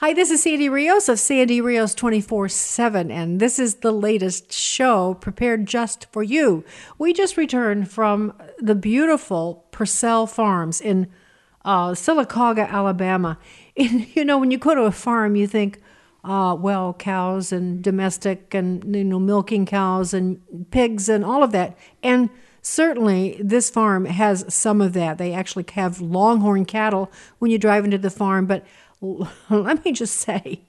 Hi, this is Sandy Rios of Sandy Rios 24 7, and this is the latest show prepared just for you. We just returned from the beautiful Pursell Farms in uh, Sylacauga, Alabama. And, you know, when you go to a farm, you think, uh, well, cows and domestic and, you know, milking cows and pigs and all of that. And certainly this farm has some of that. They actually have longhorn cattle when you drive into the farm, but let me just say,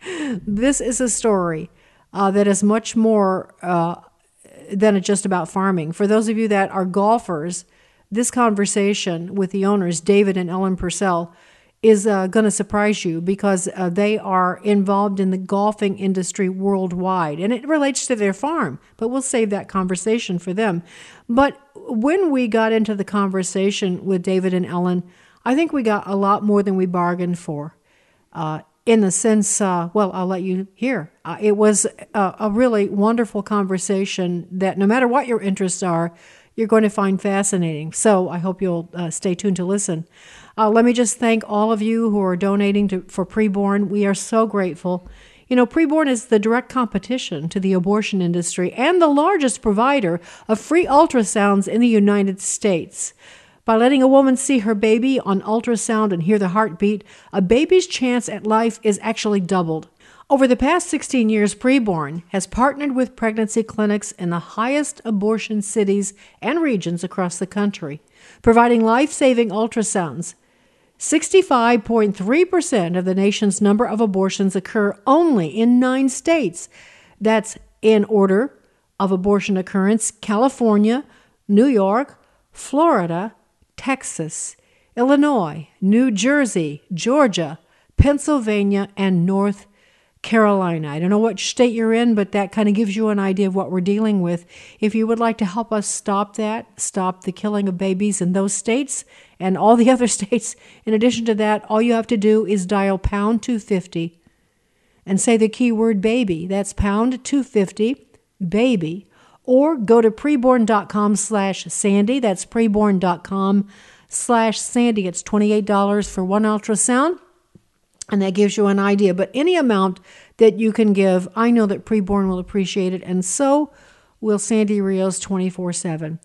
this is a story uh, that is much more uh, than just about farming. For those of you that are golfers, this conversation with the owners, David and Ellen Pursell, is uh, going to surprise you because uh, they are involved in the golfing industry worldwide and it relates to their farm. But we'll save that conversation for them. But when we got into the conversation with David and Ellen, I think we got a lot more than we bargained for uh, in the sense, uh, well, I'll let you hear. Uh, it was a, a, really wonderful conversation that no matter what your interests are, you're going to find fascinating. So I hope you'll uh, stay tuned to listen. Uh, let me just thank all of you who are donating to, for preborn. We are so grateful. You know, preborn is the direct competition to the abortion industry and the largest provider of free ultrasounds in the United States. By letting a woman see her baby on ultrasound and hear the heartbeat, a baby's chance at life is actually doubled. Over the past 16 years, Preborn has partnered with pregnancy clinics in the highest abortion cities and regions across the country, providing life saving ultrasounds. 65.3% of the nation's number of abortions occur only in nine states. That's in order of abortion occurrence California, New York, Florida, Texas, Illinois, New Jersey, Georgia, Pennsylvania, and North Carolina. I don't know what state you're in, but that kind of gives you an idea of what we're dealing with. If you would like to help us stop that, stop the killing of babies in those states and all the other states, in addition to that, all you have to do is dial pound 250 and say the keyword baby. That's pound 250 baby or go to preborn.com slash Sandy. That's preborn.com slash Sandy. It's $28 for one ultrasound, and that gives you an idea. But any amount that you can give, I know that preborn will appreciate it, and so will Sandy Rios 24 7.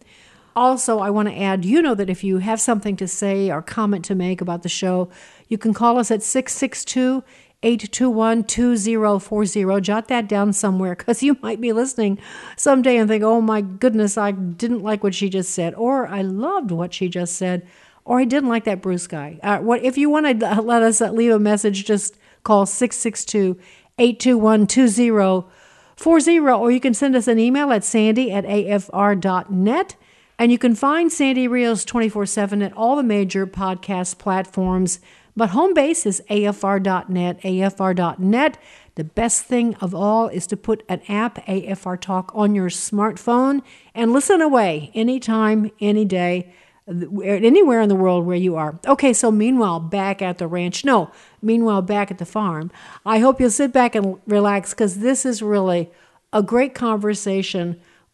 Also, I want to add you know that if you have something to say or comment to make about the show, you can call us at 662 821 2040. Jot that down somewhere because you might be listening someday and think, oh my goodness, I didn't like what she just said, or I loved what she just said, or I didn't like that Bruce guy. Uh, what If you want to let us leave a message, just call 662 821 2040, or you can send us an email at sandy at afr.net. And you can find Sandy Rios 24 7 at all the major podcast platforms but home base is afr.net, afr.net. The best thing of all is to put an app, AFR Talk, on your smartphone and listen away anytime, any day, anywhere in the world where you are. Okay, so meanwhile, back at the ranch, no, meanwhile, back at the farm, I hope you'll sit back and relax because this is really a great conversation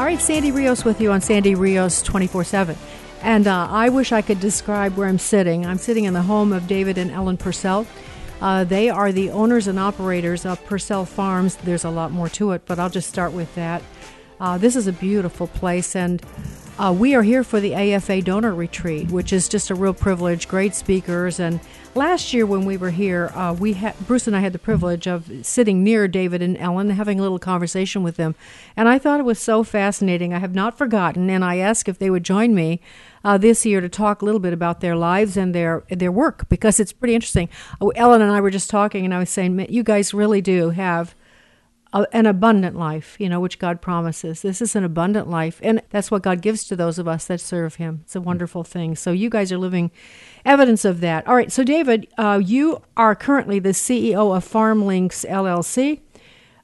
All right, Sandy Rios with you on Sandy Rios 24 7. And uh, I wish I could describe where I'm sitting. I'm sitting in the home of David and Ellen Pursell. Uh, they are the owners and operators of Pursell Farms. There's a lot more to it, but I'll just start with that. Uh, this is a beautiful place, and Uh, we are here for the AFA donor retreat, which is just a real privilege. Great speakers, and last year when we were here, uh, we had Bruce and I had the privilege of sitting near David and Ellen, having a little conversation with them, and I thought it was so fascinating. I have not forgotten, and I asked if they would join me uh, this year to talk a little bit about their lives and their their work because it's pretty interesting. Oh, Ellen and I were just talking, and I was saying, you guys really do have a, an abundant life, you know, which God promises. This is an abundant life, and that's what God gives to those of us that serve Him. It's a wonderful thing. So you guys are living evidence of that. All right, so David, uh, you are currently the CEO of FarmLinks LLC.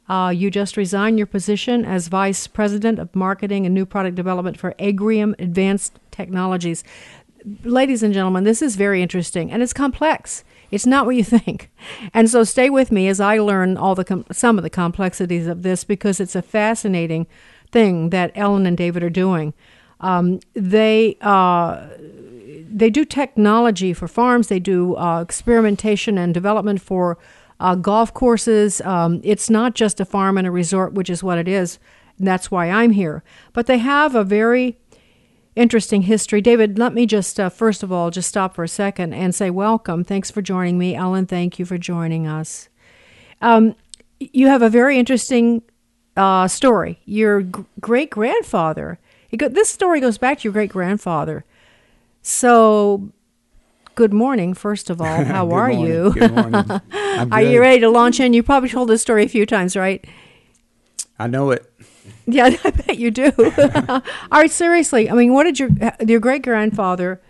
Uh, you just resigned your position as Vice President of Marketing and New Product Development for Agrium Advanced Technologies. Ladies and gentlemen, this is very interesting and it's complex. It's not what you think. And so stay with me as I learn all the com- some of the complexities of this because it's a fascinating thing that Ellen and David are doing. Um, they uh, they do technology for farms. They do uh, experimentation and development for uh, golf courses. Um, it's not just a farm and a resort, which is what it is. That's why I'm here. But they have a very interesting history. David, let me just, uh, first of all, just stop for a second and say welcome. Thanks for joining me. Ellen, thank you for joining us. Um, you have a very interesting uh, story. Your g- great grandfather, this story goes back to your great grandfather. So, good morning, first of all. How are morning. you? Good morning. are you ready to launch in? You probably told this story a few times, right? I know it. Yeah, I bet you do. All right, seriously. I mean, what did your your great grandfather?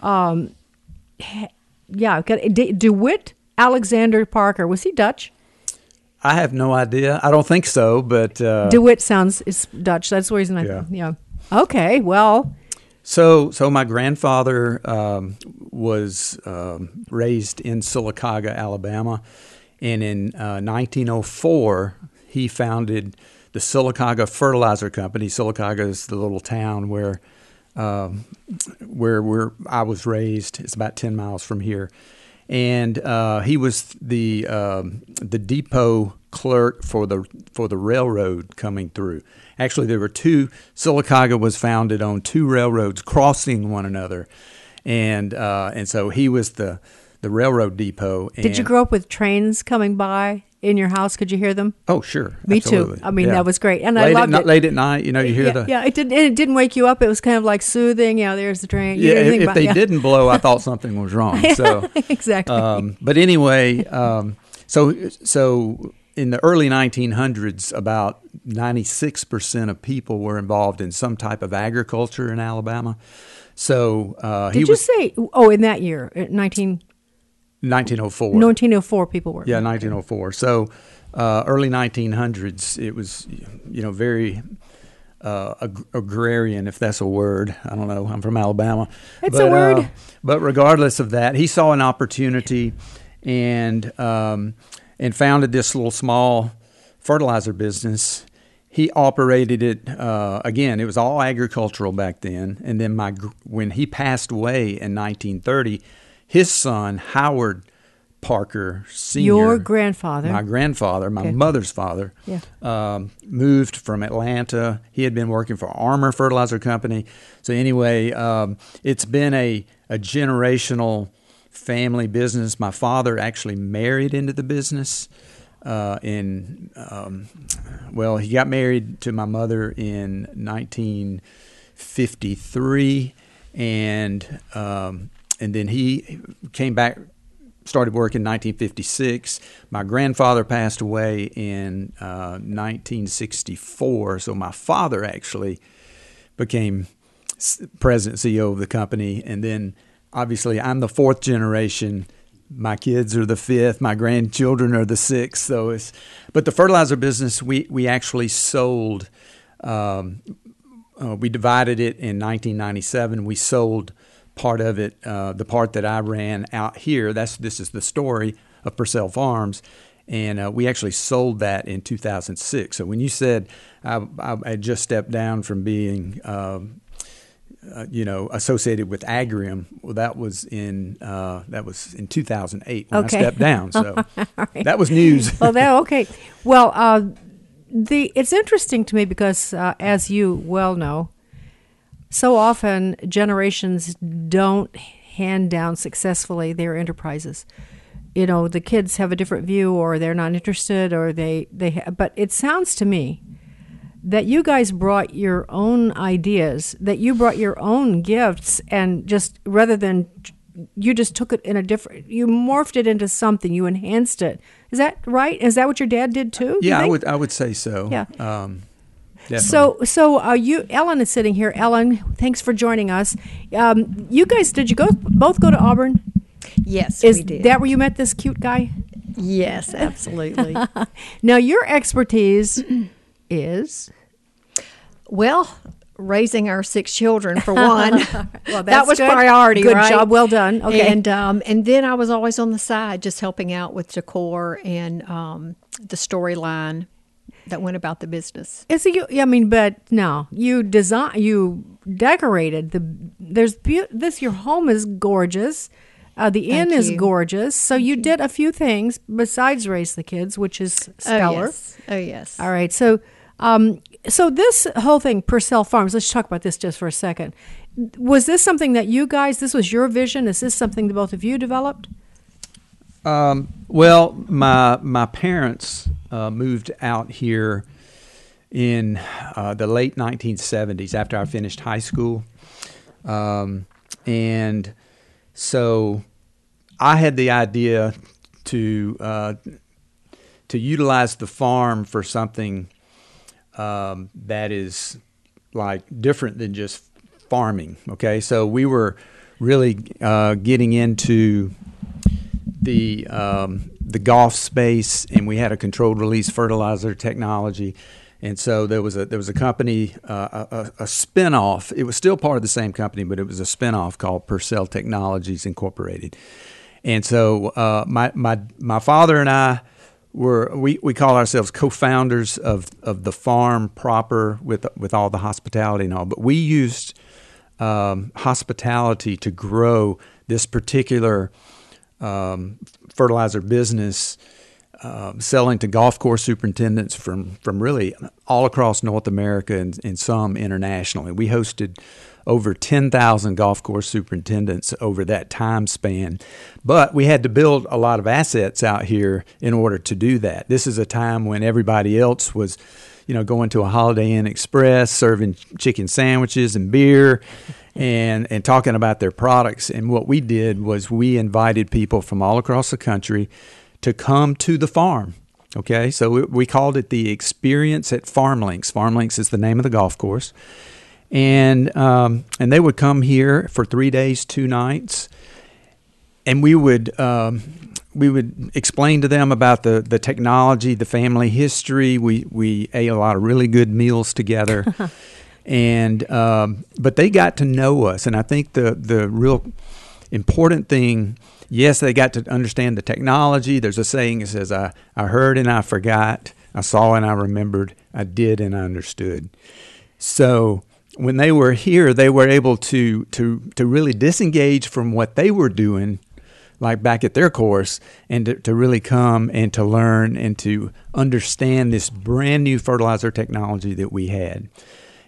Um, yeah, De- DeWitt Alexander Parker was he Dutch? I have no idea. I don't think so, but uh, DeWitt sounds is Dutch. That's the reason I Yeah. yeah. Okay, well, So, so my grandfather um, was um, raised in Sylacauga, Alabama, and in uh, 1904 he founded the Sylacauga Fertilizer Company. Sylacauga is the little town where um, where where I was raised. It's about 10 miles from here, and uh, he was the um, the depot clerk for the for the railroad coming through. Actually, there were two. Sylacauga was founded on two railroads crossing one another, and uh, and so he was the the railroad depot. did you grow up with trains coming by in your house? Could you hear them? Oh, sure. Me absolutely. too. I mean, Yeah. that was great, and I loved at, it. Late at night, you know, you hear yeah, the yeah, it didn't. It didn't wake you up. It was kind of like soothing. You know, there's the train. You yeah. If, about- they yeah. didn't blow, I thought something was wrong. So exactly. Um, but anyway, um, so so in the early 1900s, about 96 percent of people were involved in some type of agriculture in Alabama. So uh, he Did you was say? Oh, in that year, uh, 19, 1904. 1904, people were. Yeah, 1904. So uh, early 1900s, it was you know very uh, ag- agrarian, if that's a word. I don't know. I'm from Alabama. It's a But, word. Uh, but regardless of that, he saw an opportunity and um, and founded this little small fertilizer business. He operated it uh, again. It was all agricultural back then. And then my when he passed away in 1930, his son Howard Parker Sr. Your grandfather. my grandfather, my Okay. mother's father, Yeah. um, moved from Atlanta. He had been working for Armour Fertilizer Company. So anyway, um, it's been a, a generational family business. My father actually married into the business. Uh, in um, well, he got married to my mother in 1953, and um, and then he came back started work in 1956. My grandfather passed away in uh, 1964, so my father actually became president CEO of the company, and then obviously I'm the fourth generation. My kids are the fifth. My grandchildren are the sixth. So it's, but the fertilizer business we we actually sold. Um, uh, we divided it in 1997. We sold part of it, uh, the part that I ran out here. That's this is the story of Pursell Farms, and uh, we actually sold that in 2006. So when you said I, I had just stepped down from being, um, uh, you know, associated with Agrium, well, that was in uh, that was in 2008 when Okay. I stepped down. So right. that was news. well, that okay. Well, uh, the it's interesting to me because, uh, as you well know, so often generations don't hand down successfully their enterprises. You know, the kids have a different view, or they're not interested, or they they. Ha- but it sounds to me that you guys brought your own ideas, that you brought your own gifts, and just rather than you just took it in a different, you morphed it into something, you enhanced it. Is that right? Is that what your dad did too? Yeah, I would I would say so. Yeah. Um, definitely. So, so uh, you, Ellen is sitting here. Ellen, thanks for joining us. Um, you guys, did you go both go to Auburn? Yes, Is we did. that where you met this cute guy? yes, absolutely. Now, your expertise is well, raising our six children for one. Well, that was good. priority. Good right? job. Well done. Okay. And um, and then I was always on the side, just helping out with decor and um, the storyline that went about the business. is it you? I mean, but no, you design, you decorated the. There's beau- this. Your home is gorgeous. Uh, the inn Thank is gorgeous. So you did a few things besides raise the kids, which is stellar. Oh yes. Oh yes. All right. So, um, so this whole thing, Pursell Farms. Let's talk about this just for a second. Was this something that you guys? This was your vision. Is this something that both of you developed? Um, well, my my parents uh, moved out here in uh, the late 1970s after I finished high school, um, and so I had the idea to uh, to utilize the farm for something um, that is like different than just farming. Okay, so we were really uh, getting into the um, the golf space, and we had a controlled release fertilizer technology. And so there was a there was a company, uh, a, a spinoff. It was still part of the same company, but it was a spinoff called Pursell Technologies Incorporated. And so uh, my my my father and I were we, we call ourselves co-founders of, of the farm proper with with all the hospitality and all. But we used um, hospitality to grow this particular um, fertilizer business, um, selling to golf course superintendents from, from really all across North America and, and some internationally. We hosted over 10,000 golf course superintendents over that time span. But we had to build a lot of assets out here in order to do that. This is a time when everybody else was, you know, going to a Holiday Inn Express, serving chicken sandwiches and beer and and talking about their products. And what we did was we invited people from all across the country to come to the farm. Okay, so we, called it the experience at Farm Links. Farm Links is the name of the golf course, and um, and they would come here for three days, two nights, and we would. Um, we would explain to them about the, the technology, the family history. We we ate a lot of really good meals together, and um, but they got to know us, and I think the the real important thing, yes, they got to understand the technology. There's a saying that says, "I I heard and I forgot, I saw and I remembered, I did and I understood." So when they were here, they were able to to to really disengage from what they were doing like back at their course and to, to really come and to learn and to understand this brand new fertilizer technology that we had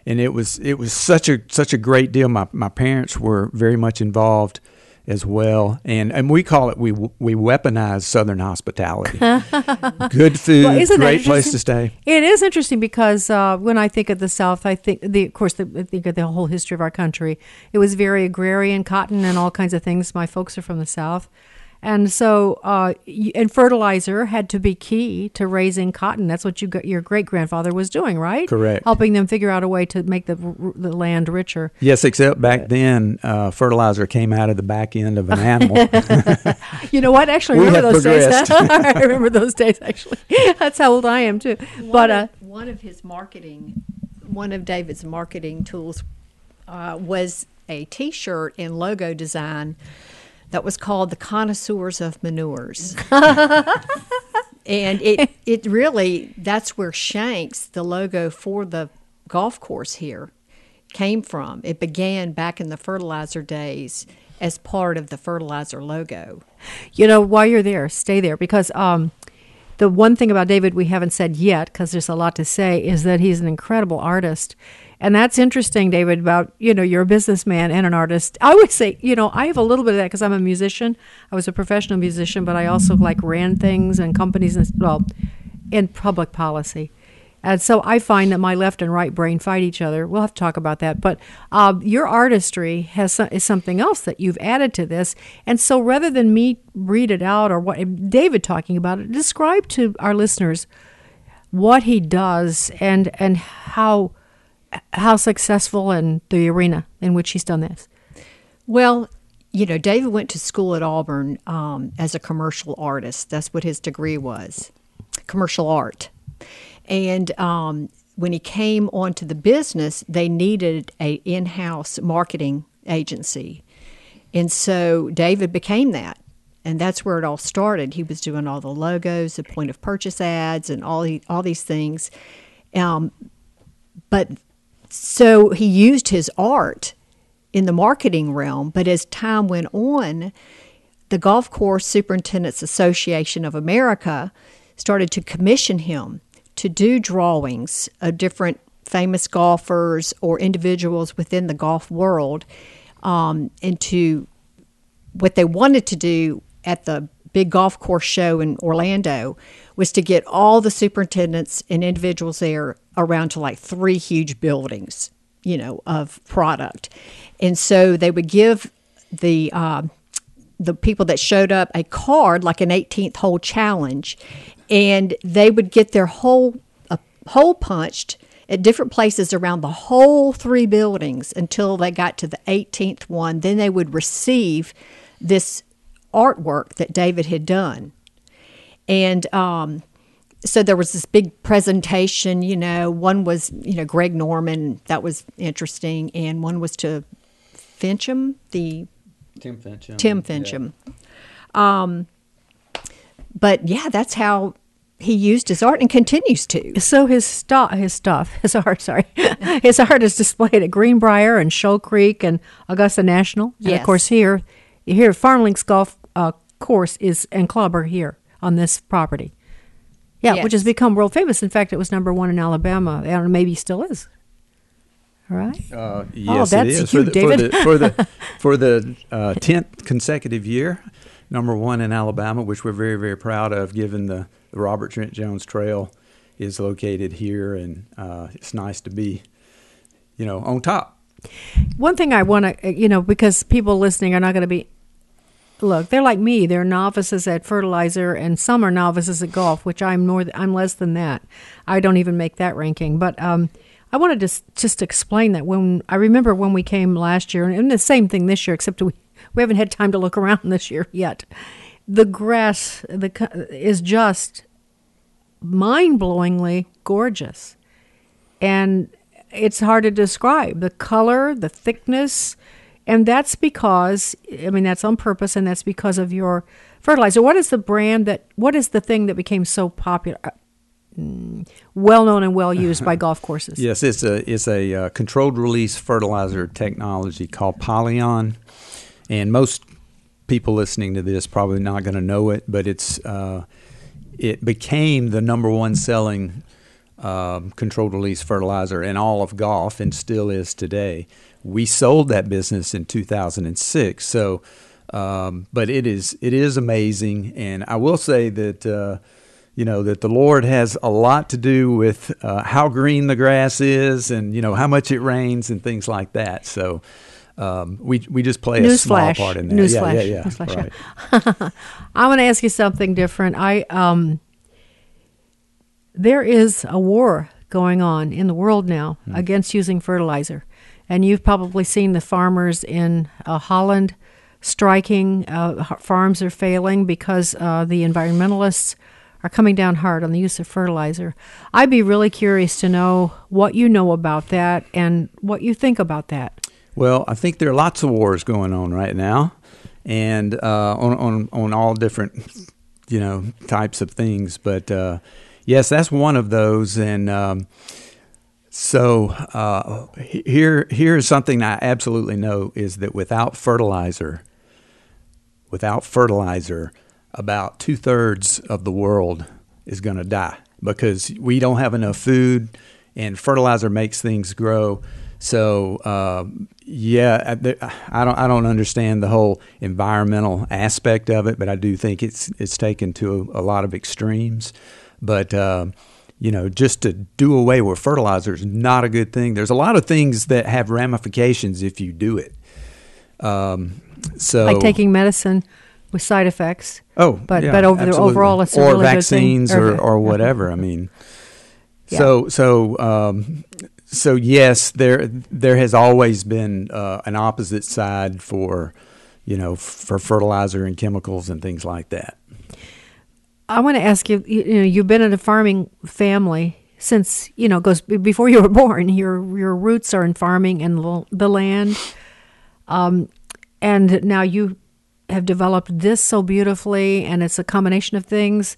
and it was it was such a such a great deal. My, my parents were very much involved as well. And and we call it we we weaponize southern hospitality. Good food Well, great place to stay. It is interesting because uh, when I think of the South, I think the, of course, the, I think of the whole history of our country. It was very agrarian, cotton, and all kinds of things. My folks are from the South, and so uh, y- and fertilizer had to be key to raising cotton. That's what you got, your great grandfather was doing, right? Correct. Helping them figure out a way to make the r- the land richer. yes except back then uh, fertilizer came out of the back end of an animal You know what? Actually, I We remember have those days. I remember those days. Actually, that's how old I am too. But uh, one of his marketing, one of David's marketing tools, uh, was a T-shirt and logo design that was called the Connoisseurs of Manures. and it it really that's where Shanks, the logo for the golf course here, came from. It began back in the fertilizer days as part of the fertilizer logo. you know, while you're there, stay there because um, the one thing about David we haven't said yet, because there's a lot to say, is that he's an incredible artist. And that's interesting, David, about, you know, you're a businessman and an artist. I would say, you know, I have a little bit of that because I'm a musician. I was a professional musician, but I also like ran things and companies and, well, in public policy. And so I find that my left and right brain fight each other. We'll have to talk about that. But uh, your artistry has is something else that you've added to this. And so rather than me read it out or what David talking about it, describe to our listeners what he does and and how how successful in the arena in which he's done this. Well, you know, David went to school at Auburn um, as a commercial artist. That's what his degree was, commercial art. And um, when he came onto the business, they needed a in-house marketing agency, and so David became that. And that's where it all started. He was doing all the logos, the point of purchase ads, and all the, all these things. Um, but so he used his art in the marketing realm. But as time went on, the Golf Course Superintendents Association of America started to commission him to do drawings of different famous golfers or individuals within the golf world um, and to what they wanted to do at the big golf course show in Orlando was to get all the superintendents and individuals there around to like three huge buildings, you know, of product. And so they would give the uh, the people that showed up a card like an 18th hole challenge and they would get their whole a hole punched at different places around the whole three buildings until they got to the 18th one then they would receive this artwork that david had done and um, so there was this big presentation you know one was you know greg norman that was interesting and one was to finchem the Tim Finchem. Tim Finchem. Um, but yeah, that's how he used his art and continues to. So his stuff, his stuff, his art, sorry, his art is displayed at Greenbrier and Shoal Creek and Augusta National, and of course here, here Farm Links Golf uh, Course is and club are here on this property. Yeah, which has become world famous. In fact, it was number one in Alabama, and maybe still is. All right. Uh, yes, that's it is you, for the, David. for the for the for the uh, tenth consecutive year, number one in Alabama, which we're very very proud of, given the, the Robert Trent Jones Trail is located here, and uh, it's nice to be, you know, on top. One thing I want to, you know, because people listening are not going to be, look, they're like me. They're novices at fertilizer, and some are novices at golf, which I'm more. I'm less than that. I don't even make that ranking. But um, I wanted to just explain that when I remember when we came last year, and the same thing this year, except we we haven't had time to look around this year yet. The grass the is just mind-blowingly gorgeous and it's hard to describe the color, the thickness, and that's because I mean that's on purpose, and that's because of your fertilizer. What is the brand that? What is the thing that became so popular, uh, mm, well known and well used by golf courses? Yes, it's a it's a uh, controlled release fertilizer technology called Polyon, and most people listening to this probably not going to know it, but it's uh, it became the number one selling um, controlled release fertilizer in all of golf, and still is today. We sold that business in 2006, so. Um, but it is it is amazing, and I will say that uh, you know that the Lord has a lot to do with uh, how green the grass is, and you know how much it rains and things like that. So um, we we just play a small Newsflash. part in that. Newsflash. Yeah, yeah, yeah. Newsflash. Right. I'm going to ask you something different. I um, there is a war going on in the world now Hmm. against using fertilizer, and you've probably seen the farmers in uh, Holland striking. Uh, farms are failing because uh, the environmentalists are coming down hard on the use of fertilizer. I'd be really curious to know what you know about that and what you think about that. Well, I think there are lots of wars going on right now, and uh, on, on on all different you know types of things. But uh, yes, that's one of those, and um, so uh, here here's something I absolutely know is that without fertilizer, without fertilizer, about two thirds of the world is going to die because we don't have enough food and fertilizer makes things grow. So uh, yeah, I don't I don't understand the whole environmental aspect of it, but I do think it's it's taken to a, a lot of extremes. But uh, you know, just to do away with fertilizer is not a good thing. There's a lot of things that have ramifications if you do it. Um, so like taking medicine with side effects. Oh, but yeah, but over the, overall, it's a or really vaccines good thing. or or whatever. I mean, Yeah. so so um, so yes, there there has always been uh, an opposite side for you know for fertilizer and chemicals and things like that. I want to ask you. You know, you've been in a farming family since you know goes before you were born. Your your roots are in farming and the land, um, and now you have developed this so beautifully, and it's a combination of things,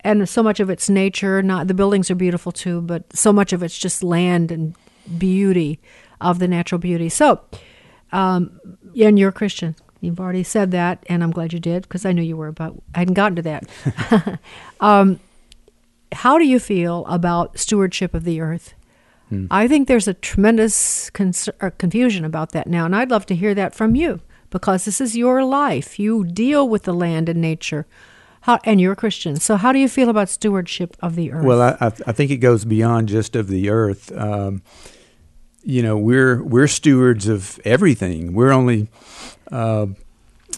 and so much of it's nature. Not the buildings are beautiful too, but so much of it's just land and beauty of the natural beauty. So, um, and you're a Christian. You've already said that, and I'm glad you did because I knew you were about. I hadn't gotten to that. um, how do you feel about stewardship of the earth? I think there's a tremendous cons- confusion about that now, and I'd love to hear that from you because this is your life. You deal with the land and nature, how, and you're a Christian. So, how do you feel about stewardship of the earth? Well, I, I, I think it goes beyond just of the earth. Um, you know, we're we're stewards of everything. We're only, uh,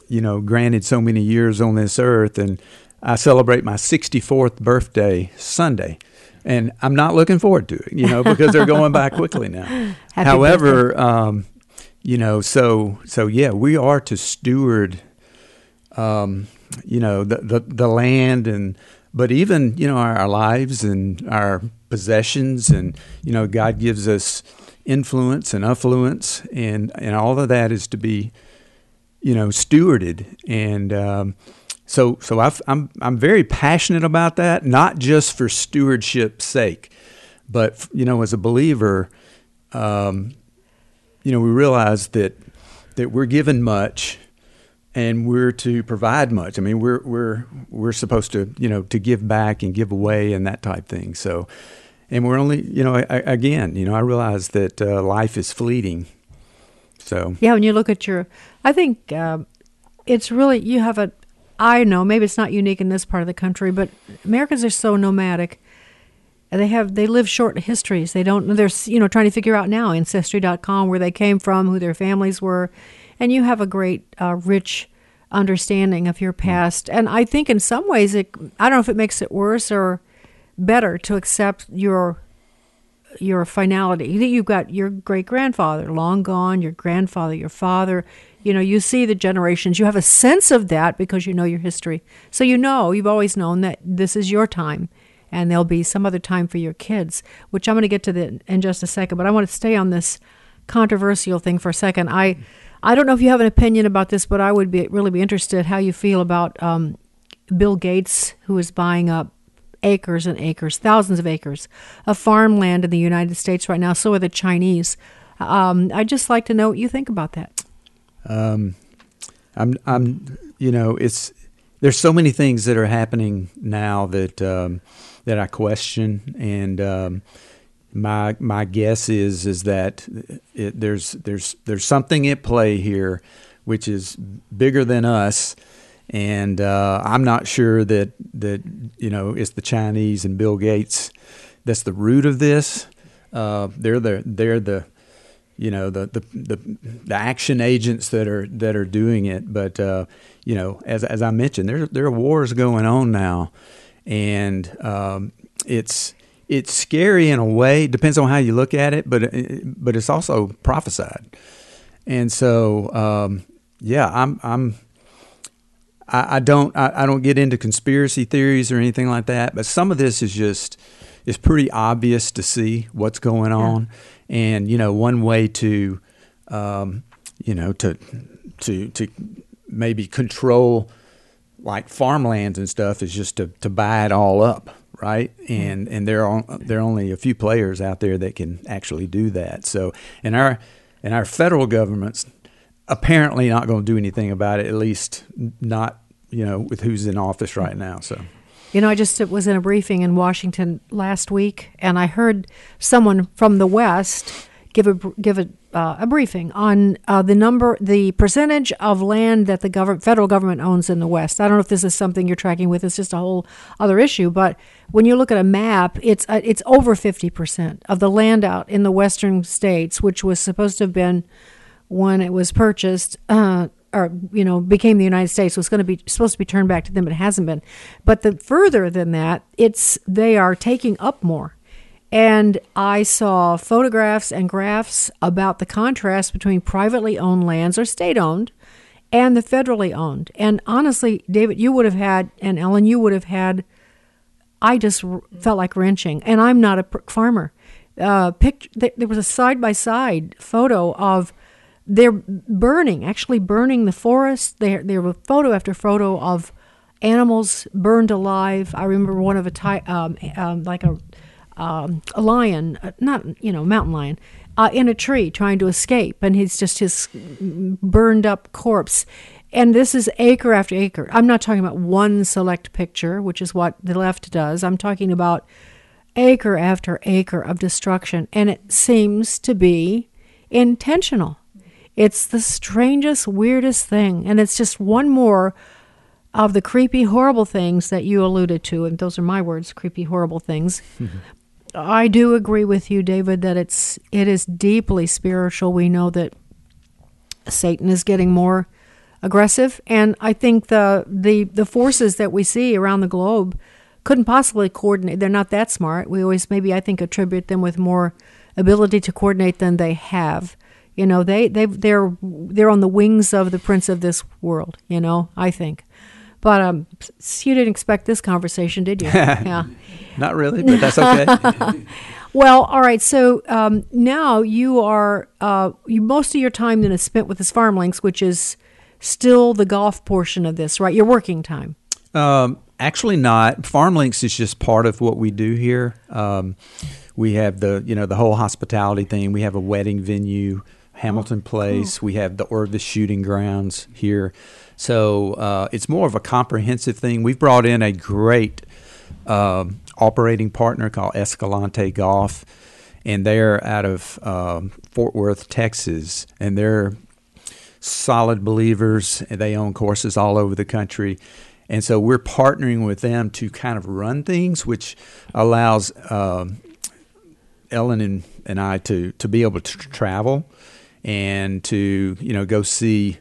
you know, granted so many years on this earth, and I celebrate my 64th birthday Sunday, and I'm not looking forward to it. You know, because they're going by quickly now. Happy However, um, you know, so so yeah, we are to steward um, you know the, the the land and but even you know our, our lives and our possessions and you know God gives us influence and affluence and and all of that is to be you know stewarded and um, so so I've, I'm I'm very passionate about that not just for stewardship's sake but you know as a believer um, you know we realize that that we're given much and we're to provide much. I mean, we're we're we're supposed to you know to give back and give away and that type thing. So, and we're only you know I, I- again you know I realize that uh, life is fleeting. So Yeah, when you look at your, I think um it's really you have a. I know maybe it's not unique in this part of the country, but Americans are so nomadic. They have they live short histories. They don't. They're you know trying to figure out now ancestry.com where they came from, who their families were, and you have a great uh, rich understanding of your past. And I think in some ways it. I don't know if it makes it worse or better to accept your your finality. You- You've got your great grandfather long gone, your grandfather, your father. You know, you see the generations. You have a sense of that because you know your history. So you know, you've always known that this is your time and there'll be some other time for your kids, which I'm going to get to the, in just a second. But I want to stay on this controversial thing for a second. I, I don't know if you have an opinion about this, but I would be really be interested how you feel about um, Bill Gates, who is buying up acres and acres, thousands of acres of farmland in the United States right now. So are the Chinese. Um, I'd just like to know what you think about that. um, I'm I'm you know it's there's so many things that are happening now that um, that I question and. Um, my my guess is is that it, there's there's there's something at play here, which is bigger than us, and uh, I'm not sure that that you know it's the Chinese and Bill Gates that's the root of this. Uh, they're the they're the you know the, the the the action agents that are that are doing it. But uh, you know, as as I mentioned, there there are wars going on now, and um, it's it's scary in a way. Depends on how you look at it, but but it's also prophesied. And so, um, yeah, I'm I'm I, I don't I, I don't get into conspiracy theories or anything like that. But some of this is just it's pretty obvious to see what's going on, and you know, one way to um, you know to to to maybe control like farmlands and stuff is just to, to buy it all up, right? And and there are there are only a few players out there that can actually do that. So in our in our federal government's apparently not going to do anything about it. At least not you know with who's in office right now. So You know, I just was in a briefing in Washington last week, and I heard someone from the West give a give a uh, a briefing on uh, the number, the percentage of land that the government, federal government owns in the West. I don't know if this is something you're tracking with. It's just a whole other issue. But when you look at a map, it's uh, it's over fifty percent of the land out in the western states, which was supposed to have been when it was purchased. Uh, or you know became the United States was going to be supposed to be turned back to them, it hasn't been. But the further than that, it's they are taking up more and I saw photographs and graphs about the contrast between privately owned lands or state owned and the federally owned. And honestly, David, you would have had, and Ellen, you would have had, I just r- felt like wrenching. And I'm not a pr- farmer. Uh, pic- th- there was a side by side photo of they're burning, actually burning the forest. There, there was photo after photo of animals burned alive. I remember one of a ty- um, um, like a um, a lion, uh, not you know mountain lion, uh, in a tree trying to escape, and he's just his burned up corpse. And this is acre after acre. I'm not talking about one select picture, which is what the left does. I'm talking about acre after acre of destruction, and it seems to be intentional. It's the strangest, weirdest thing, and it's just one more of the creepy, horrible things that you alluded to, and those are my words, creepy, horrible things. I do agree with you, David, that it's it is deeply spiritual. We know that Satan is getting more aggressive, and I think the the the forces that we see around the globe couldn't possibly coordinate. They're not that smart. We always maybe I think attribute them with more ability to coordinate than they have. You know, they they they're they're on the wings of the prince of this world. You know, I think. But um, you didn't expect this conversation, did you? yeah. Not really, but that's okay. well, all right. So um, now you are uh, you most of your time then is spent with this farm links, which is still the golf portion of this, right? Your working time. Um, actually, not. Farm links is just part of what we do here. Um, we have the you know the whole hospitality thing. We have a wedding venue, Hamilton Place. We have the Orvis shooting grounds here. So uh, it's more of a comprehensive thing. We've brought in a great um, operating partner called Escalante Golf, and they're out of um, Fort Worth, Texas, and they're solid believers. And they own courses all over the country. And so we're partnering with them to kind of run things, which allows um, Ellen and, and I to, to be able to travel and to you know go see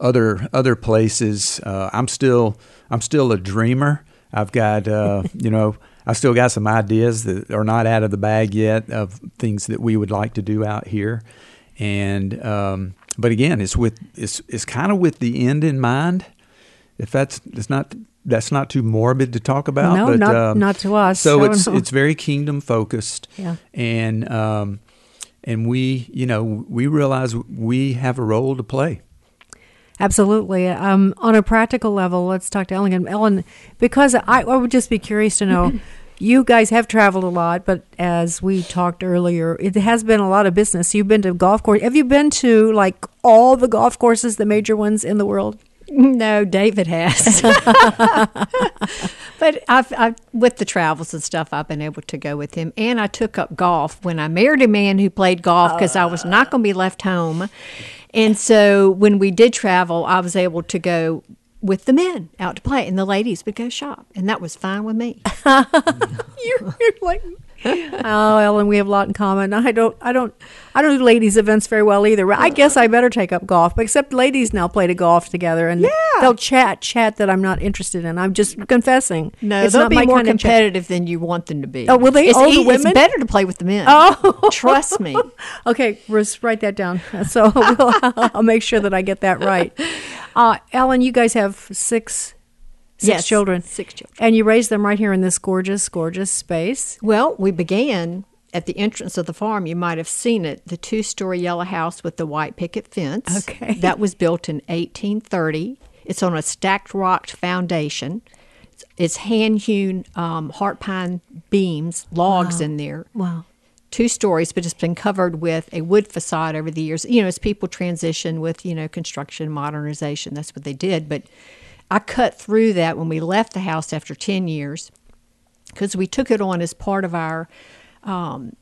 other other places. Uh, I'm still I'm still a dreamer. I've got uh, you know I still got some ideas that are not out of the bag yet of things that we would like to do out here, and um, but again, it's with it's it's kind of with the end in mind. If that's it's not that's not too morbid to talk about. No, but, not um, not to us. So it's know. it's very kingdom focused. Yeah. and um, and we you know we realize we have a role to play. Absolutely. Um, on a practical level, let's talk to Ellen. Ellen, because I, I would just be curious to know. You guys have traveled a lot, but as we talked earlier, it has been a lot of business. You've been to golf course. Have you been to like all the golf courses, the major ones in the world? No, David has. but I've, I've, with the travels and stuff, I've been able to go with him. And I took up golf when I married a man who played golf because I was not oh. going to be left home. And so when we did travel, I was able to go with the men out to play, and the ladies would go shop, and that was fine with me. you're, you're like oh ellen we have a lot in common i don't i don't i don't do ladies events very well either i guess i better take up golf except ladies now play to golf together and Yeah. they'll chat chat that i'm not interested in i'm just confessing No, it's they'll not be more competitive than you want them to be. Oh, will they? It's, Oh, the women? it's better to play with the men. Oh. trust me. okay Russ, write that down so we'll, i'll make sure that i get that right uh, ellen you guys have six six Yes, children six children. and you raised them right here in this gorgeous gorgeous space Well, we began at the entrance of the farm. You might have seen it, the two-story yellow house with the white picket fence. Okay. that was built in 1830. It's on a stacked rock foundation. It's, it's hand-hewn um, heart pine beams, logs in there. wow two stories, but it's been covered with a wood facade over the years. You know, as people transition with you know construction modernization, that's what they did. But I cut through that when we left the house after 10 years because we took it on as part of our um,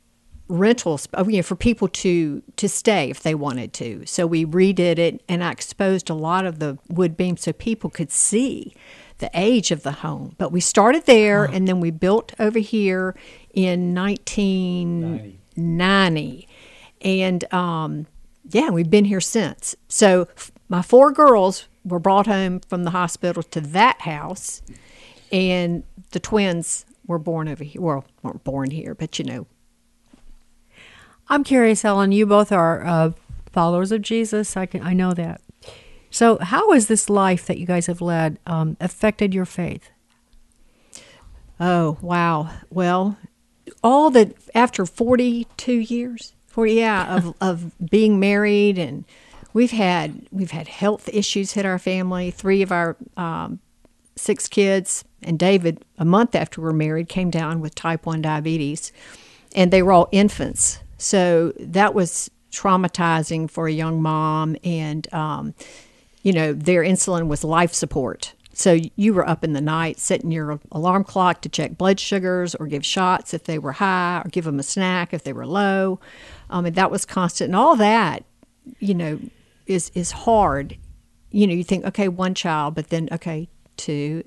rentals uh, you know, for people to to stay if they wanted to. So we redid it, and I exposed a lot of the wood beams so people could see the age of the home. But we started there, and then we built over here in 1990, and um, yeah, we've been here since. So f- my four girls were brought home from the hospital to that house, and the twins were born over here. Well, weren't born here, but you know, I'm curious, Ellen. You both are uh, followers of Jesus. I can I know that. So, how has this life that you guys have led um, affected your faith? Oh, wow. Well, all the after 42 years, for yeah, of, of being married and we've had we've had health issues hit our family. Three of our um, six kids and David, a month after we were married, came down with type 1 diabetes, and they were all infants. So that was traumatizing for a young mom, and um, you know their insulin was life support. So you were up in the night setting your alarm clock to check blood sugars or give shots if they were high or give them a snack if they were low. Um, and that was constant. And all that, you know, is, is hard. You know, you think, okay, one child, but then, okay, two.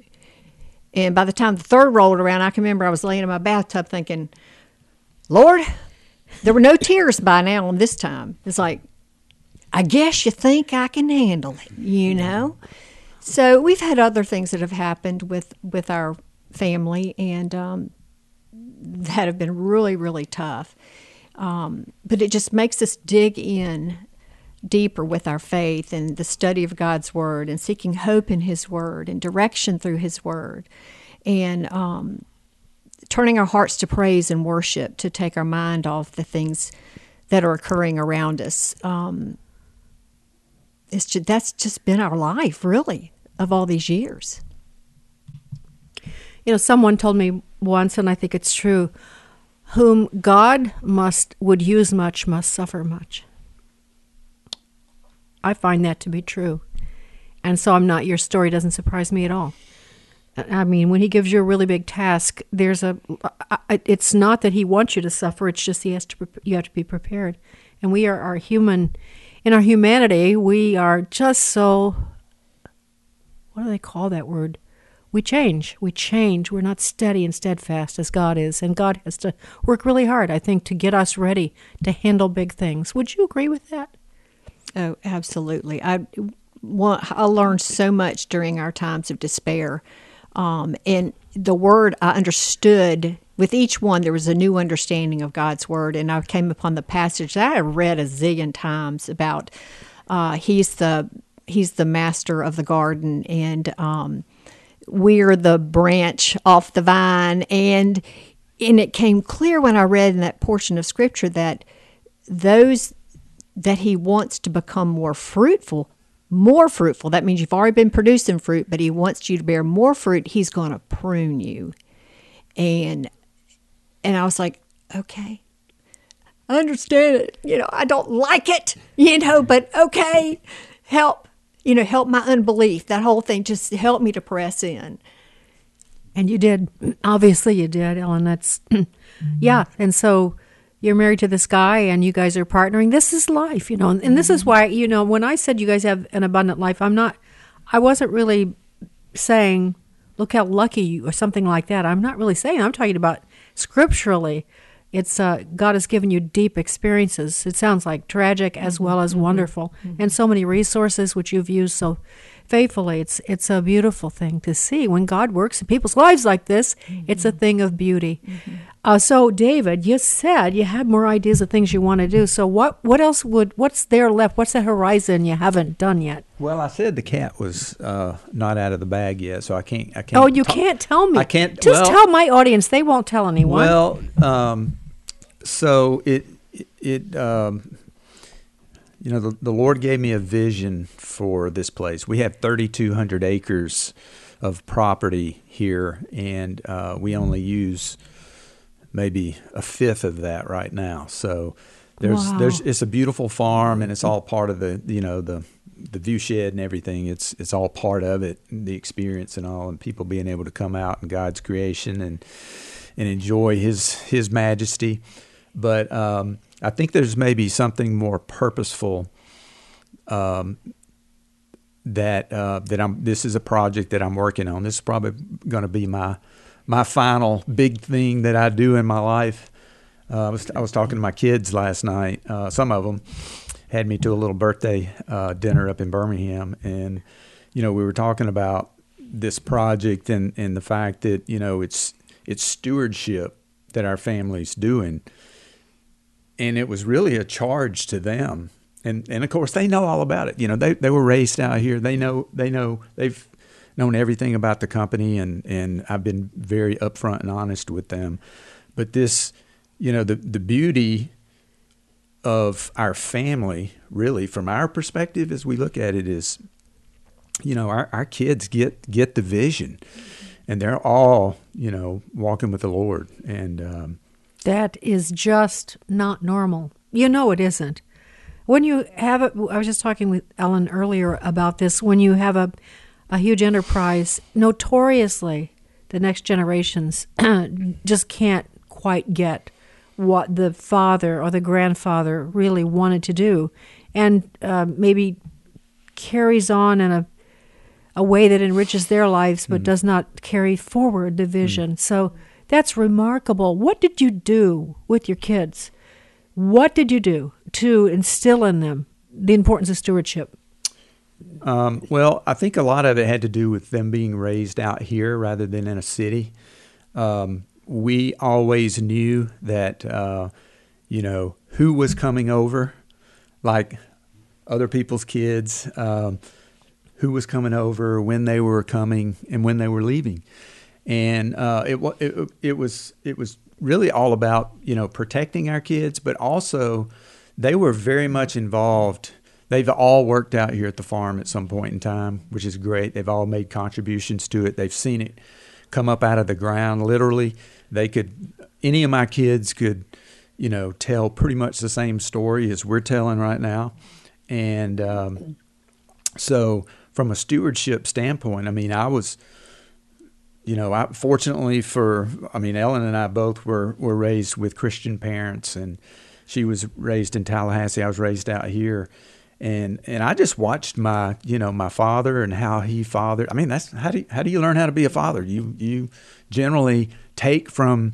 And by the time the third rolled around, I can remember I was laying in my bathtub thinking, Lord, there were no tears by now on this time. It's like, I guess you think I can handle it, you know? So we've had other things that have happened with with our family, and um, that have been really really tough. Um, but it just makes us dig in deeper with our faith and the study of God's Word and seeking hope in His Word and direction through His Word, and um, turning our hearts to praise and worship to take our mind off the things that are occurring around us. Um, it's just, that's just been our life, really, of all these years. You know, someone told me once, and I think it's true, whom God must would use much must suffer much. I find that to be true. And so I'm not your story doesn't surprise me at all. I mean, when he gives you a really big task, there's a it's not that he wants you to suffer, it's just he has to you have to be prepared. And we are our human in our humanity, we are just so what do they call that word? We change. We change. We're not steady and steadfast as God is. And God has to work really hard, I think, to get us ready to handle big things. Would you agree with that? Oh, absolutely. I, want, I learned so much during our times of despair. Um, and the word I understood with each one, there was a new understanding of God's word. And I came upon the passage that I read a zillion times about uh, He's the he's the master of the garden and um, we're the branch off the vine and and it came clear when i read in that portion of scripture that those that he wants to become more fruitful more fruitful that means you've already been producing fruit but he wants you to bear more fruit he's going to prune you and and i was like okay i understand it you know i don't like it you know but okay help you know, help my unbelief. That whole thing just help me to press in. And you did. Obviously, you did, Ellen. That's, yeah. And so you're married to this guy and you guys are partnering. This is life, you know. And this is mm-hmm. why, you know, when I said you guys have an abundant life, I'm not, I wasn't really saying, look how lucky you, or something like that. I'm not really saying, I'm talking about scripturally it's uh, God has given you deep experiences. It sounds like tragic as mm-hmm. well as mm-hmm. wonderful, and so many resources which you've used so faithfully. It's it's a beautiful thing to see when God works in people's lives like this. It's a thing of beauty. Uh, so, David, you said you had more ideas of things you want to do. So, what what else would what's there left? What's the horizon you haven't done yet? Well, I said the cat was uh, not out of the bag yet, so I can't. I can't. Oh, you talk- can't tell me. I can't. Just well, tell my audience. They won't tell anyone. Well, um, so it it um, you know the, the Lord gave me a vision for this place. We have 3,200 acres of property here, and uh, we only use maybe a fifth of that right now. So There's Wow. there's it's a beautiful farm and it's all part of the you know the the view shed and everything. It's it's all part of it, the experience and all, and people being able to come out in God's creation and and enjoy His His majesty. But um, I think there's maybe something more purposeful um, that uh, that I'm. This is a project that I'm working on. This is probably going to be my my final big thing that I do in my life. Uh, I was I was talking to my kids last night. Uh, some of them had me to a little birthday uh, dinner up in Birmingham, and you know we were talking about this project and and the fact that you know it's it's stewardship that our family's doing, and it was really a charge to them. And and of course they know all about it. You know they they were raised out here. They know they know they've known everything about the company, and and I've been very upfront and honest with them. But this, you know, the the beauty of our family, really, from our perspective, as we look at it, is, you know, our, our kids get get the vision, and they're all, you know, walking with the Lord, and um, That is just not normal. You know it isn't. When you have a, I was just talking with Ellen earlier about this. When you have a, a huge enterprise, notoriously, the next generations just can't quite get what the father or the grandfather really wanted to do, and uh, maybe carries on in a a way that enriches their lives but does not carry forward the vision. So that's remarkable. What did you do with your kids? What did you do to instill in them the importance of stewardship? Um, well, I think a lot of it had to do with them being raised out here rather than in a city. Um, we always knew that, uh, you know, who was coming over, like other people's kids, um, who was coming over, when they were coming, and when they were leaving. And uh, it, it it was it was really all about you know protecting our kids, but also they were very much involved. They've all worked out here at the farm at some point in time, which is great. They've all made contributions to it. They've seen it come up out of the ground. Literally, they could any of my kids could, you know, tell pretty much the same story as we're telling right now, and um, so from a stewardship standpoint, I mean, I was you know, I, fortunately for, I mean, Ellen and I both were, were raised with Christian parents, and she was raised in Tallahassee. I was raised out here, and and I just watched my, you know, my father and how he fathered. I mean, that's how do you, how do you learn how to be a father? You you generally take from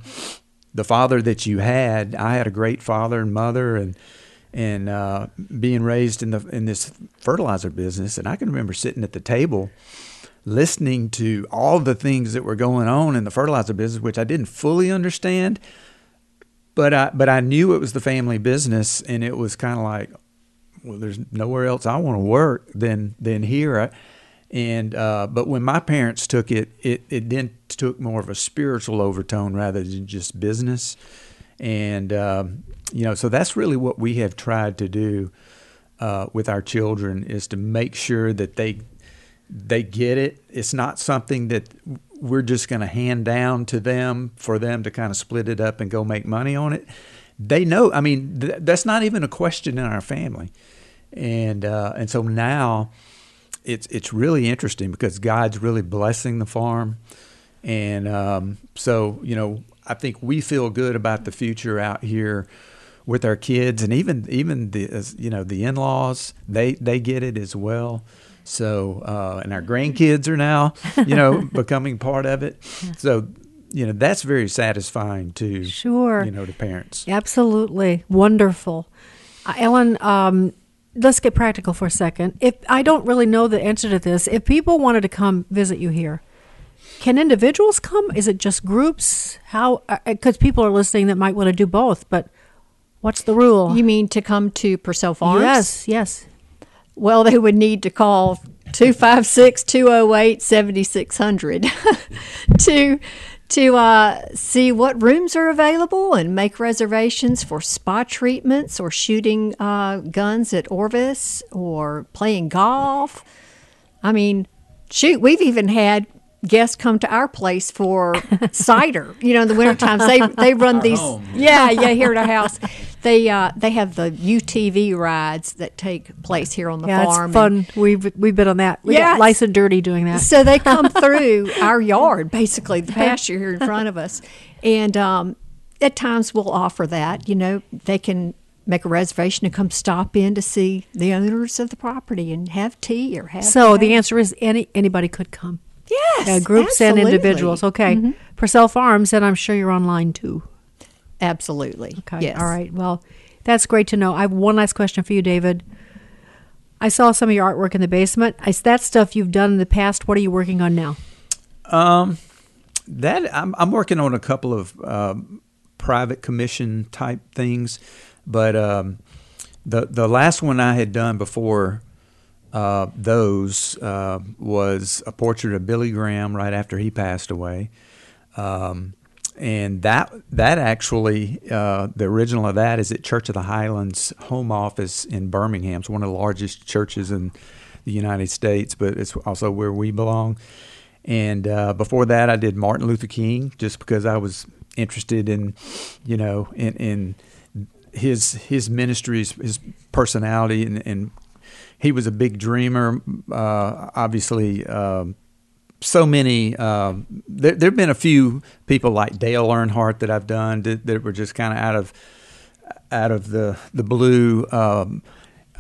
the father that you had. I had a great father and mother, and and uh, being raised in the in this fertilizer business, and I can remember sitting at the table listening to all the things that were going on in the fertilizer business, which I didn't fully understand, but I but I knew it was the family business, and it was kind of like, well, there's nowhere else I want to work than than here. And uh, but when my parents took it, it it then took more of a spiritual overtone rather than just business. And um, you know, so that's really what we have tried to do uh, with our children is to make sure that they they get it. It's not something that we're just going to hand down to them for them to kind of split it up and go make money on it. They know. I mean, th- that's not even a question in our family, and uh, and so now it's it's really interesting because God's really blessing the farm, and um, so you know I think we feel good about the future out here with our kids, and even even the you know the in laws they they get it as well. So, uh, and our grandkids are now, you know, becoming part of it. So, you know, that's very satisfying too. Sure. You know, to parents. Absolutely wonderful, uh, Ellen. Um, let's get practical for a second. If I don't really know the answer to this, if people wanted to come visit you here, can individuals come? Is it just groups? How? Uh, uh, because people are listening that might want to do both, but what's the rule? You mean to come to Pursell Farms? Yes, yes. Well, they would need to call 256 208 7600 to to uh, see what rooms are available and make reservations for spa treatments or shooting uh, guns at Orvis or playing golf. I mean, shoot, we've even had guests come to our place for cider. You know, in the winter times they they run these. Yeah, yeah, here at our house. They uh, they have the UTV rides that take place here on the Yeah, farm. it's fun. We've we've been on that. We Yes. got lice and dirty doing that. So they come through our yard, basically the pasture here in front of us, and um, at times we'll offer that. You know, they can make a reservation to come stop in to see the owners of the property and have tea or have. So the answer is any anybody could come. yes, Uh, groups and individuals. Okay. Pursell Farms, and I'm sure you're online too. Absolutely. Okay. Yes. All right. Well, that's great to know. I have one last question for you, David. I saw some of your artwork in the basement. Is that stuff you've done in the past? What are you working on now? Um, That I'm, I'm working on a couple of um, private commission type things, but um, the the last one I had done before uh, those uh, was a portrait of Billy Graham right after he passed away, um, and that that actually uh, the original of that is at Church of the Highlands home office in Birmingham. It's one of the largest churches in the United States, but it's also where we belong. And uh, before that, I did Martin Luther King, just because I was interested in, you know, in, in his his ministries, his personality, and, and he was a big dreamer. Uh, obviously, um, so many. There there have been a few people like Dale Earnhardt that I've done that, that were just kind of out of out of the the blue. Um,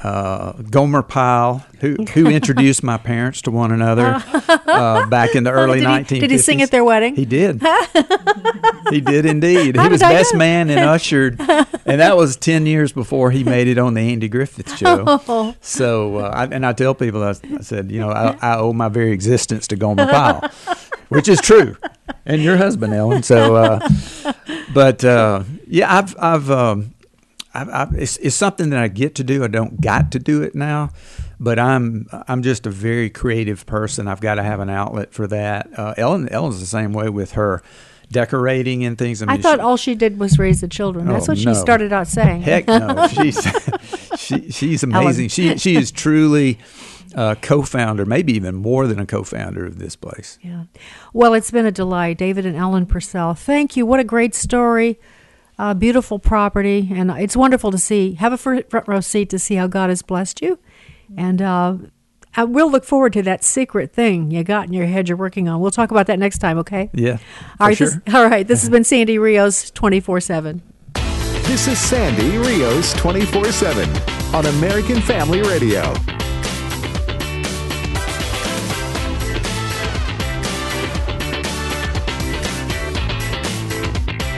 uh, Gomer Pyle, who who introduced my parents to one another uh, back in the early Did he- 1950s. did he sing at their wedding? He did. he did indeed. How he was best man and ushered, and that was ten years before he made it on the Andy Griffith show. Oh. So, uh, I, and I tell people, I, I said, you know, I, I owe my very existence to Gomer Pyle, which is true, and your husband, Ellen. So, uh, but uh, yeah, I've I've. Um, I, I, it's, it's something that I get to do. I don't got to do it now, but I'm I'm just a very creative person. I've got to have an outlet for that. Uh, Ellen Ellen's the same way with her decorating and things. I, I mean, thought she- all she did was raise the children. That's Oh, what she no. started out saying. Heck no, she's she, she's amazing. She she is truly a co-founder, maybe even more than a co-founder of this place. Yeah. Well, it's been a delight. David and Ellen Pursell, thank you. What a great story. Uh, beautiful property. And it's wonderful to see. Have a front row seat to see how God has blessed you. And uh, I will look forward to that secret thing you got in your head you're working on. We'll talk about that next time, okay? Yeah, All for right. sure. This, all right. This has been Sandy Rios 24 7. This is Sandy Rios 24 7 on American Family Radio.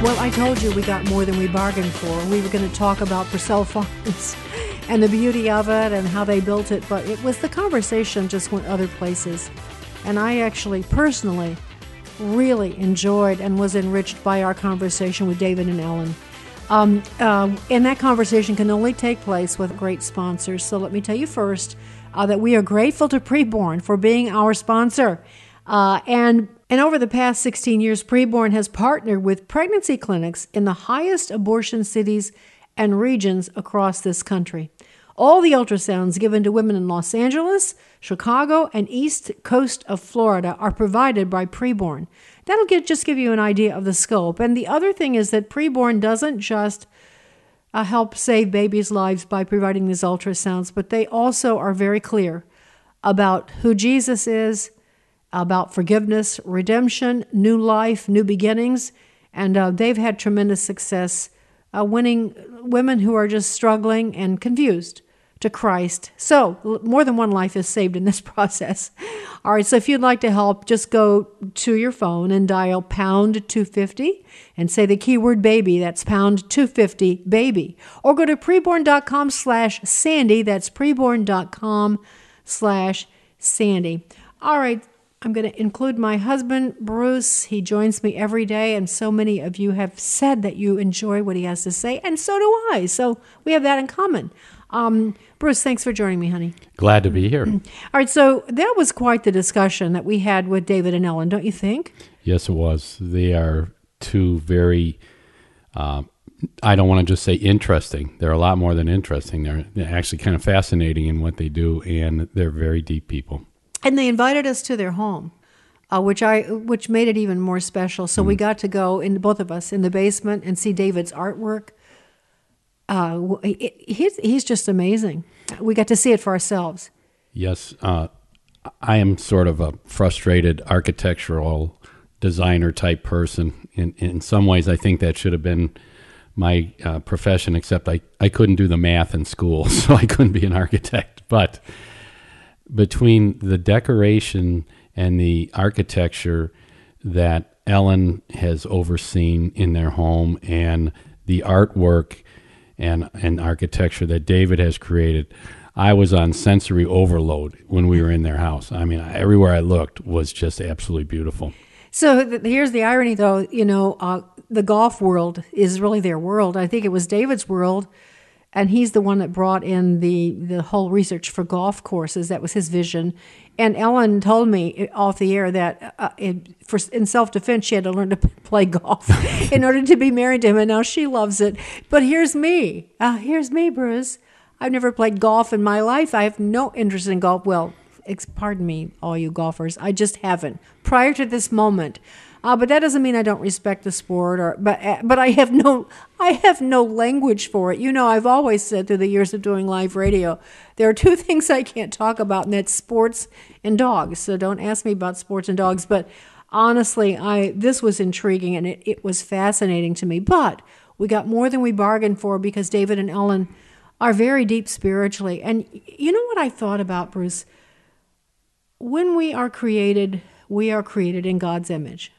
Well, I told you we got more than we bargained for. We were going to talk about Pursell Farms and the beauty of it and how they built it, but it was the conversation just went other places. And I actually personally really enjoyed and was enriched by our conversation with David and Ellen. Um, uh, and that conversation can only take place with great sponsors. So let me tell you first uh, that we are grateful to Preborn for being our sponsor. Uh, and and over the past 16 years, Preborn has partnered with pregnancy clinics in the highest abortion cities and regions across this country. All the ultrasounds given to women in Los Angeles, Chicago, and east coast of Florida are provided by Preborn. That'll get, just give you an idea of the scope. And the other thing is that Preborn doesn't just uh, help save babies' lives by providing these ultrasounds, but they also are very clear about who Jesus is, about forgiveness, redemption, new life, new beginnings, and uh, they've had tremendous success uh, winning women who are just struggling and confused to Christ. So, more than one life is saved in this process. All right, so if you'd like to help, just go to your phone and dial pound 250 and say the keyword baby. That's pound 250 baby. Or go to preborn.com slash Sandy. That's preborn.com slash Sandy. All right, I'm going to include my husband, Bruce. He joins me every day, and so many of you have said that you enjoy what he has to say, and so do I. So we have that in common. Um, Bruce, thanks for joining me, honey. Glad to be here. All right, so that was quite the discussion that we had with David and Ellen, don't you think? yes, it was. They are two very, uh, I don't want to just say interesting. They're a lot more than interesting. They're, they're actually kind of fascinating in what they do, and they're very deep people. And they invited us to their home, uh, which I which made it even more special. So we got to go in both of us in the basement and see David's artwork. uh, he- he's he's just amazing. We got to see it for ourselves. Yes, uh, I am sort of a frustrated architectural designer type person. In in some ways, I think that should have been my uh, profession, except I, I couldn't do the math in school, so I couldn't be an architect. But between the decoration and the architecture that Ellen has overseen in their home and the artwork and, and architecture that David has created, I was on sensory overload when we were in their house. I mean, everywhere I looked was just absolutely beautiful. So th- here's the irony, though. You know, uh, the golf world is really their world. I think it was David's world, and he's the one that brought in the the whole research for golf courses. That was his vision. And Ellen told me off the air that uh, in, for in self defense she had to learn to play golf in order to be married to him, and now she loves it. But here's me. Uh, here's me, Bruce. I've never played golf in my life. I have no interest in golf. Well, ex- pardon me, all you golfers. I just haven't prior to this moment. Uh, but that doesn't mean I don't respect the sport, or but uh, but I have no I have no language for it. You know, I've always said through the years of doing live radio, there are two things I can't talk about, and that's sports and dogs. So don't ask me about sports and dogs. But honestly, I this was intriguing and it, it was fascinating to me. But we got more than we bargained for because David and Ellen are very deep spiritually. And you know what I thought about, Bruce? When we are created, we are created in God's image.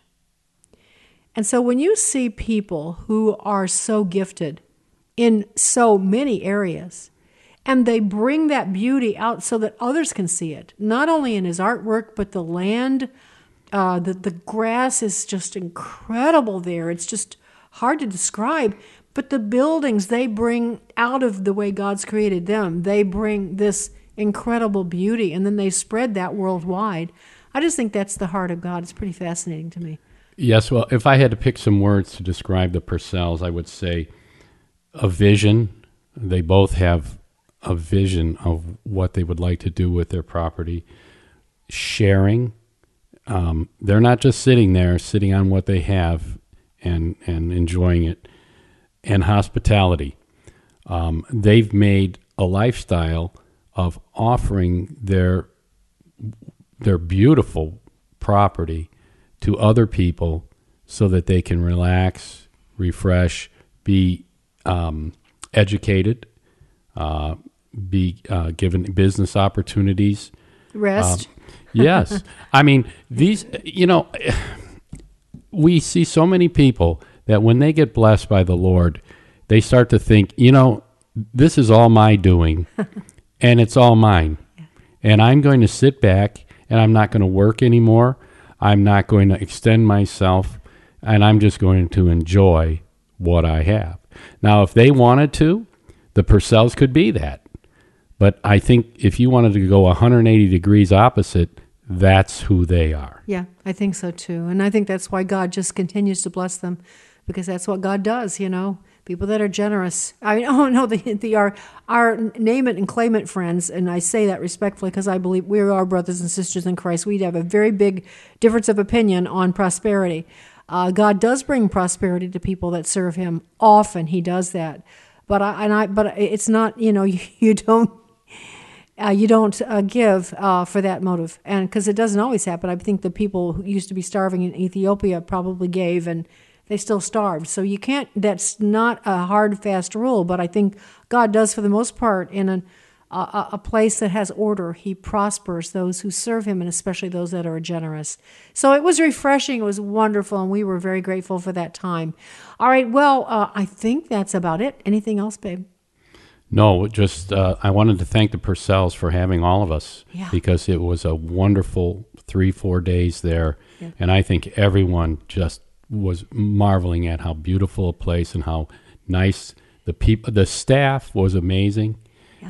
And so when you see people who are so gifted in so many areas, and they bring that beauty out so that others can see it, not only in his artwork, but the land, uh, the, the grass is just incredible there. It's just hard to describe. But the buildings they bring out of the way God's created them, they bring this incredible beauty, and then they spread that worldwide. I just think that's the heart of God. It's pretty fascinating to me. Yes, well, if I had to pick some words to describe the Pursells, I would say a vision. They both have a vision of what they would like to do with their property. Sharing. Um, they're not just sitting there, sitting on what they have and, and enjoying it. And hospitality. Um, they've made a lifestyle of offering their their beautiful property to other people so that they can relax, refresh, be um, educated, uh, be uh, given business opportunities. Rest. Um, yes. I mean, these, you know, we see so many people that when they get blessed by the Lord, they start to think, you know, this is all my doing and it's all mine. And I'm going to sit back and I'm not going to work anymore. I'm not going to extend myself and I'm just going to enjoy what I have. Now, if they wanted to, the Pursells could be that. But I think if you wanted to go 180 degrees opposite, that's who they are. Yeah, I think so too. And I think that's why God just continues to bless them because that's what God does, you know. People that are generous. I mean, oh no, the, the our our name it and claim it friends, and I say that respectfully because I believe we are brothers and sisters in Christ. We have a very big difference of opinion on prosperity. Uh, God does bring prosperity to people that serve Him. Often He does that, but I and I but it's not you know you, you don't uh, you don't uh, give uh, for that motive, and because it doesn't always happen. I think the people who used to be starving in Ethiopia probably gave, and they still starved. So you can't. That's not a hard, fast rule, but I think God does, for the most part, in an, a, a place that has order. He prospers those who serve Him, and especially those that are generous. So it was refreshing. It was wonderful, and we were very grateful for that time. All right. Well, uh, I think that's about it. Anything else, babe? No, just uh, I wanted to thank the Pursells for having all of us Yeah. because it was a wonderful three, four days there. Yeah. And I think everyone just was marveling at how beautiful a place and how nice the people, the staff was amazing.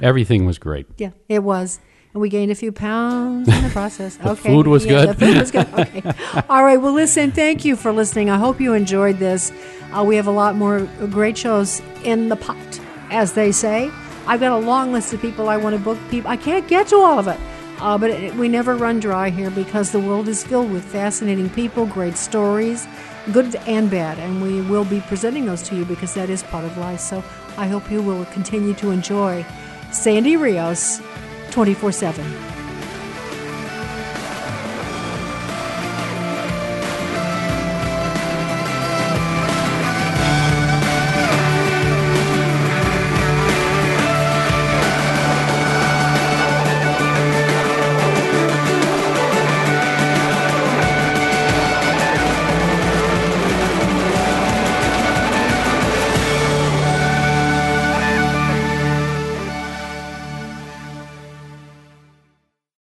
Everything was great. Yeah, it was. And we gained a few pounds in the process. The okay. food was Yeah, good. The food was good. Okay. All right. Well, listen, thank you for listening. I hope you enjoyed this. Uh, we have a lot more great shows in the pot, as they say. I've got a long list of people I want to book. People, I can't get to all of it. Uh, but it, we never run dry here because the world is filled with fascinating people, great stories, good and bad, and we will be presenting those to you because that is part of life. So I hope you will continue to enjoy Sandy Rios 24 7.